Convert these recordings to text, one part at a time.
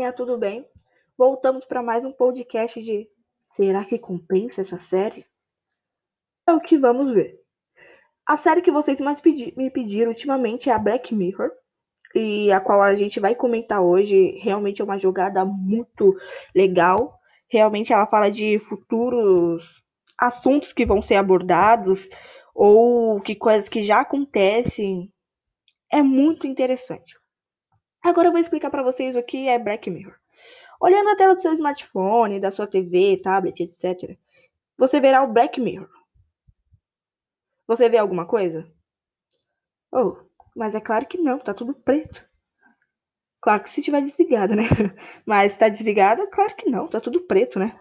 galerinha, tudo bem? Voltamos para mais um podcast de Será que compensa essa série? É o que vamos ver. A série que vocês mais pedi me pediram ultimamente é a Black Mirror, e a qual a gente vai comentar hoje. Realmente é uma jogada muito legal. Realmente ela fala de futuros assuntos que vão ser abordados ou que coisas que já acontecem. É muito interessante. Agora eu vou explicar para vocês o que é Black Mirror. Olhando a tela do seu smartphone, da sua TV, tablet, etc., você verá o Black Mirror. Você vê alguma coisa? Oh, mas é claro que não, tá tudo preto. Claro que se tiver desligado, né? Mas tá desligado? Claro que não, tá tudo preto, né?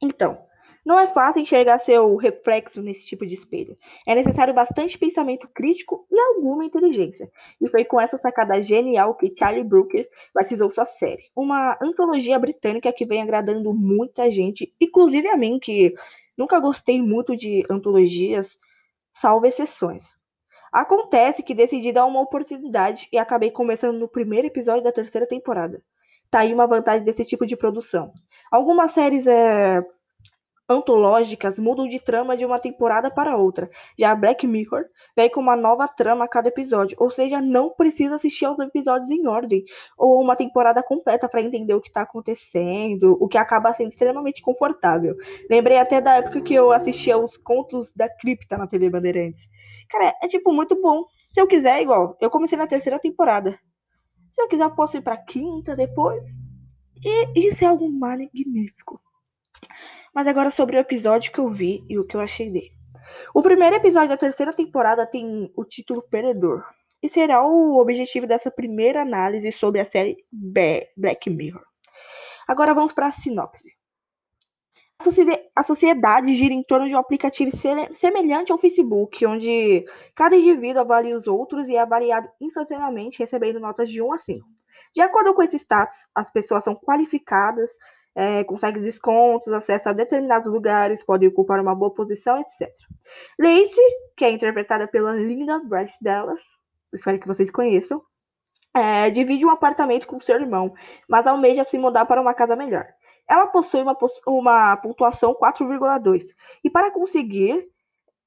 Então, não é fácil enxergar seu reflexo nesse tipo de espelho. É necessário bastante pensamento crítico e alguma inteligência. E foi com essa sacada genial que Charlie Brooker batizou sua série. Uma antologia britânica que vem agradando muita gente, inclusive a mim, que nunca gostei muito de antologias, salvo exceções. Acontece que decidi dar uma oportunidade e acabei começando no primeiro episódio da terceira temporada. Tá aí uma vantagem desse tipo de produção. Algumas séries é, antológicas mudam de trama de uma temporada para outra. Já Black Mirror vem com uma nova trama a cada episódio, ou seja, não precisa assistir aos episódios em ordem ou uma temporada completa para entender o que está acontecendo, o que acaba sendo extremamente confortável. Lembrei até da época que eu assistia os contos da cripta na TV Bandeirantes. Cara, é tipo muito bom. Se eu quiser, igual, eu comecei na terceira temporada. Se eu quiser, posso ir pra quinta depois. E isso é algo magnífico. Mas agora sobre o episódio que eu vi e o que eu achei dele. O primeiro episódio da terceira temporada tem o título Perdedor. E será o objetivo dessa primeira análise sobre a série Black Mirror. Agora vamos para a sinopse. A sociedade gira em torno de um aplicativo semelhante ao Facebook, onde cada indivíduo avalia os outros e é avaliado instantaneamente, recebendo notas de 1 a 5. De acordo com esse status, as pessoas são qualificadas é, consegue descontos, acesso a determinados lugares, pode ocupar uma boa posição, etc. Lacey, que é interpretada pela Linda Bryce Dallas, espero que vocês conheçam, é, divide um apartamento com seu irmão, mas almeja se mudar para uma casa melhor. Ela possui uma, uma pontuação 4,2 e para conseguir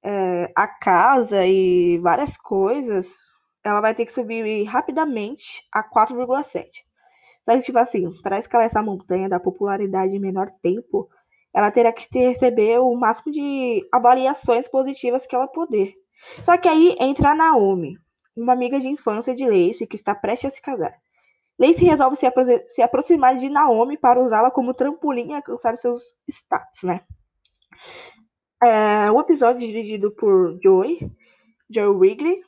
é, a casa e várias coisas, ela vai ter que subir rapidamente a 4,7. Só que, tipo assim, para escalar essa montanha da popularidade em menor tempo, ela terá que ter, receber o máximo de avaliações positivas que ela puder. Só que aí entra a Naomi, uma amiga de infância de Lacey que está prestes a se casar. Lacey resolve se, apro se aproximar de Naomi para usá-la como trampolim e alcançar seus status, né? É, o episódio dirigido por Joey, Joe Wrigley,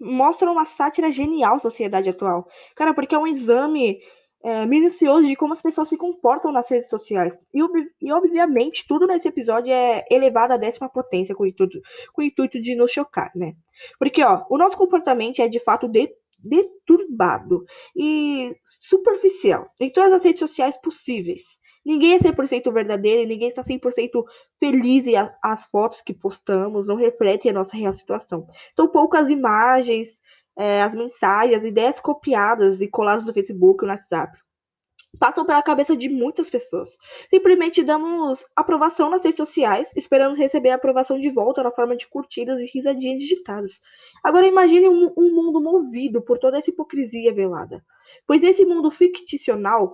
mostra uma sátira genial à sociedade atual. Cara, porque é um exame é, minucioso de como as pessoas se comportam nas redes sociais. E, e, obviamente, tudo nesse episódio é elevado à décima potência com o intuito, com o intuito de nos chocar, né? Porque, ó, o nosso comportamento é de fato de, deturbado e superficial em todas as redes sociais possíveis. Ninguém é 100% verdadeiro ninguém está 100% feliz e a, as fotos que postamos não refletem a nossa real situação. Então, poucas imagens, é, as mensagens, as ideias copiadas e coladas do Facebook e WhatsApp passam pela cabeça de muitas pessoas. Simplesmente damos aprovação nas redes sociais, esperando receber a aprovação de volta na forma de curtidas e risadinhas digitadas. Agora imagine um, um mundo movido por toda essa hipocrisia velada. Pois nesse mundo ficticional,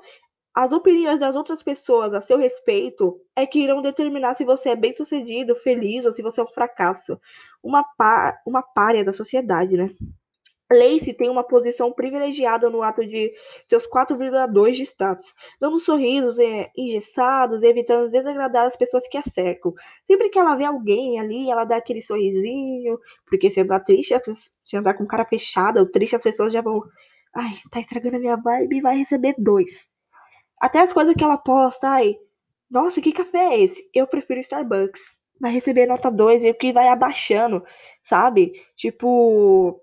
as opiniões das outras pessoas a seu respeito é que irão determinar se você é bem-sucedido, feliz ou se você é um fracasso. Uma, pá, uma párea da sociedade, né? Lacey tem uma posição privilegiada no ato de seus 4,2 de status, dando sorrisos é, engessados, evitando desagradar as pessoas que a cercam. Sempre que ela vê alguém ali, ela dá aquele sorrisinho, porque se andar triste, se andar com cara fechada ou triste, as pessoas já vão. Ai, tá estragando a minha vibe e vai receber dois. Até as coisas que ela posta, ai, nossa, que café é esse? Eu prefiro Starbucks. Vai receber nota 2 e que vai abaixando, sabe? Tipo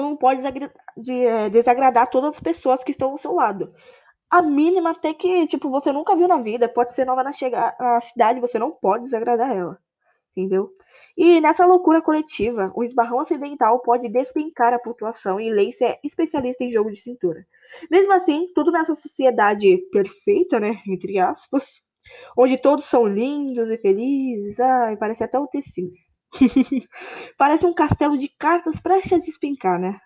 não pode de, é, desagradar todas as pessoas que estão ao seu lado. A mínima até que, tipo, você nunca viu na vida, pode ser nova na, na cidade, você não pode desagradar ela. entendeu? E nessa loucura coletiva, o esbarrão acidental pode despencar a pontuação e Lacey é especialista em jogo de cintura. Mesmo assim, tudo nessa sociedade perfeita, né, entre aspas, onde todos são lindos e felizes, ai, parece até o The Sims. parece um castelo de cartas prestes a despencar, né?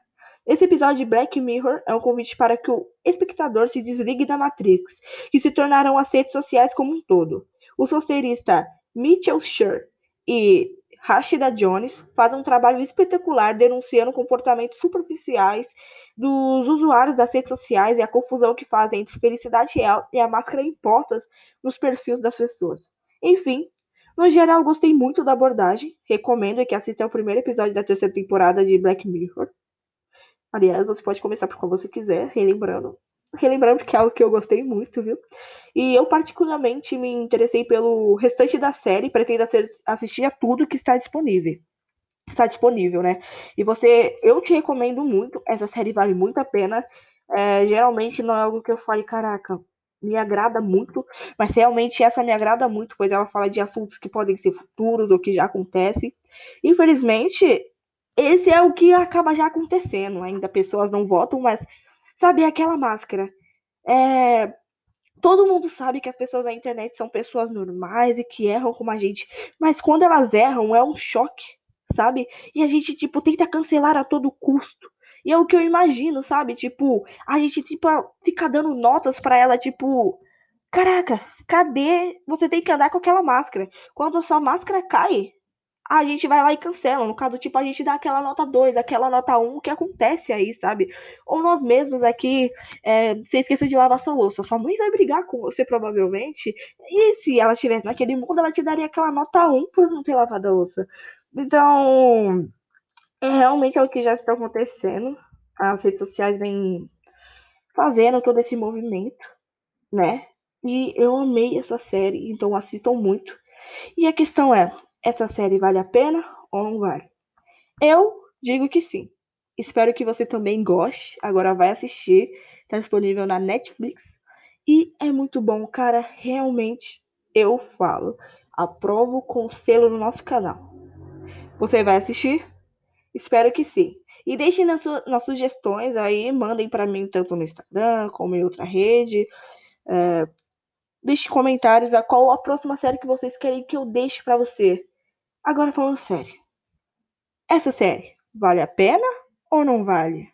Esse episódio de Black Mirror é um convite para que o espectador se desligue da Matrix, que se tornaram as redes sociais como um todo. O roteirista Mitchell Schur e Rashida Jones fazem um trabalho espetacular denunciando comportamentos superficiais dos usuários das redes sociais e a confusão que fazem entre felicidade real e a máscara imposta nos perfis das pessoas. Enfim, no geral, gostei muito da abordagem. Recomendo que assista ao primeiro episódio da terceira temporada de Black Mirror. Aliás, você pode começar por qual você quiser, relembrando. Relembrando que é algo que eu gostei muito, viu? E eu particularmente me interessei pelo restante da série, pretendo assistir a tudo que está disponível. Está disponível, né? E você, eu te recomendo muito, essa série vale muito a pena. É, geralmente não é algo que eu fale, caraca, me agrada muito, mas realmente essa me agrada muito, pois ela fala de assuntos que podem ser futuros ou que já acontecem. Infelizmente, esse é o que acaba já acontecendo. Ainda pessoas não votam, mas sabe aquela máscara? É, todo mundo sabe que as pessoas na internet são pessoas normais e que erram como a gente, mas quando elas erram é um choque, sabe? E a gente tipo tenta cancelar a todo custo. E é o que eu imagino, sabe? Tipo, a gente tipo fica dando notas para ela, tipo, caraca, cadê? Você tem que andar com aquela máscara. Quando a sua máscara cai, a gente vai lá e cancela. No caso, tipo, a gente dá aquela nota 2, aquela nota 1, um, que acontece aí, sabe? Ou nós mesmos aqui, é, você esqueceu de lavar sua louça. Sua mãe vai brigar com você, provavelmente. E se ela estivesse naquele mundo, ela te daria aquela nota 1 um por não ter lavado a louça. Então, é realmente é o que já está acontecendo. As redes sociais vêm fazendo todo esse movimento, né? E eu amei essa série, então assistam muito. E a questão é, essa série vale a pena ou não vale? Eu digo que sim. Espero que você também goste. Agora vai assistir. Está disponível na Netflix. E é muito bom, cara. Realmente, eu falo. Aprovo com selo no nosso canal. Você vai assistir? Espero que sim. E deixem nas, nas sugestões aí, mandem para mim tanto no Instagram como em outra rede. É, deixe comentários a qual a próxima série que vocês querem que eu deixe para você. Agora falando sério. Essa série vale a pena ou não vale?